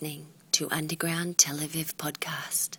listening to Underground Tel Aviv podcast.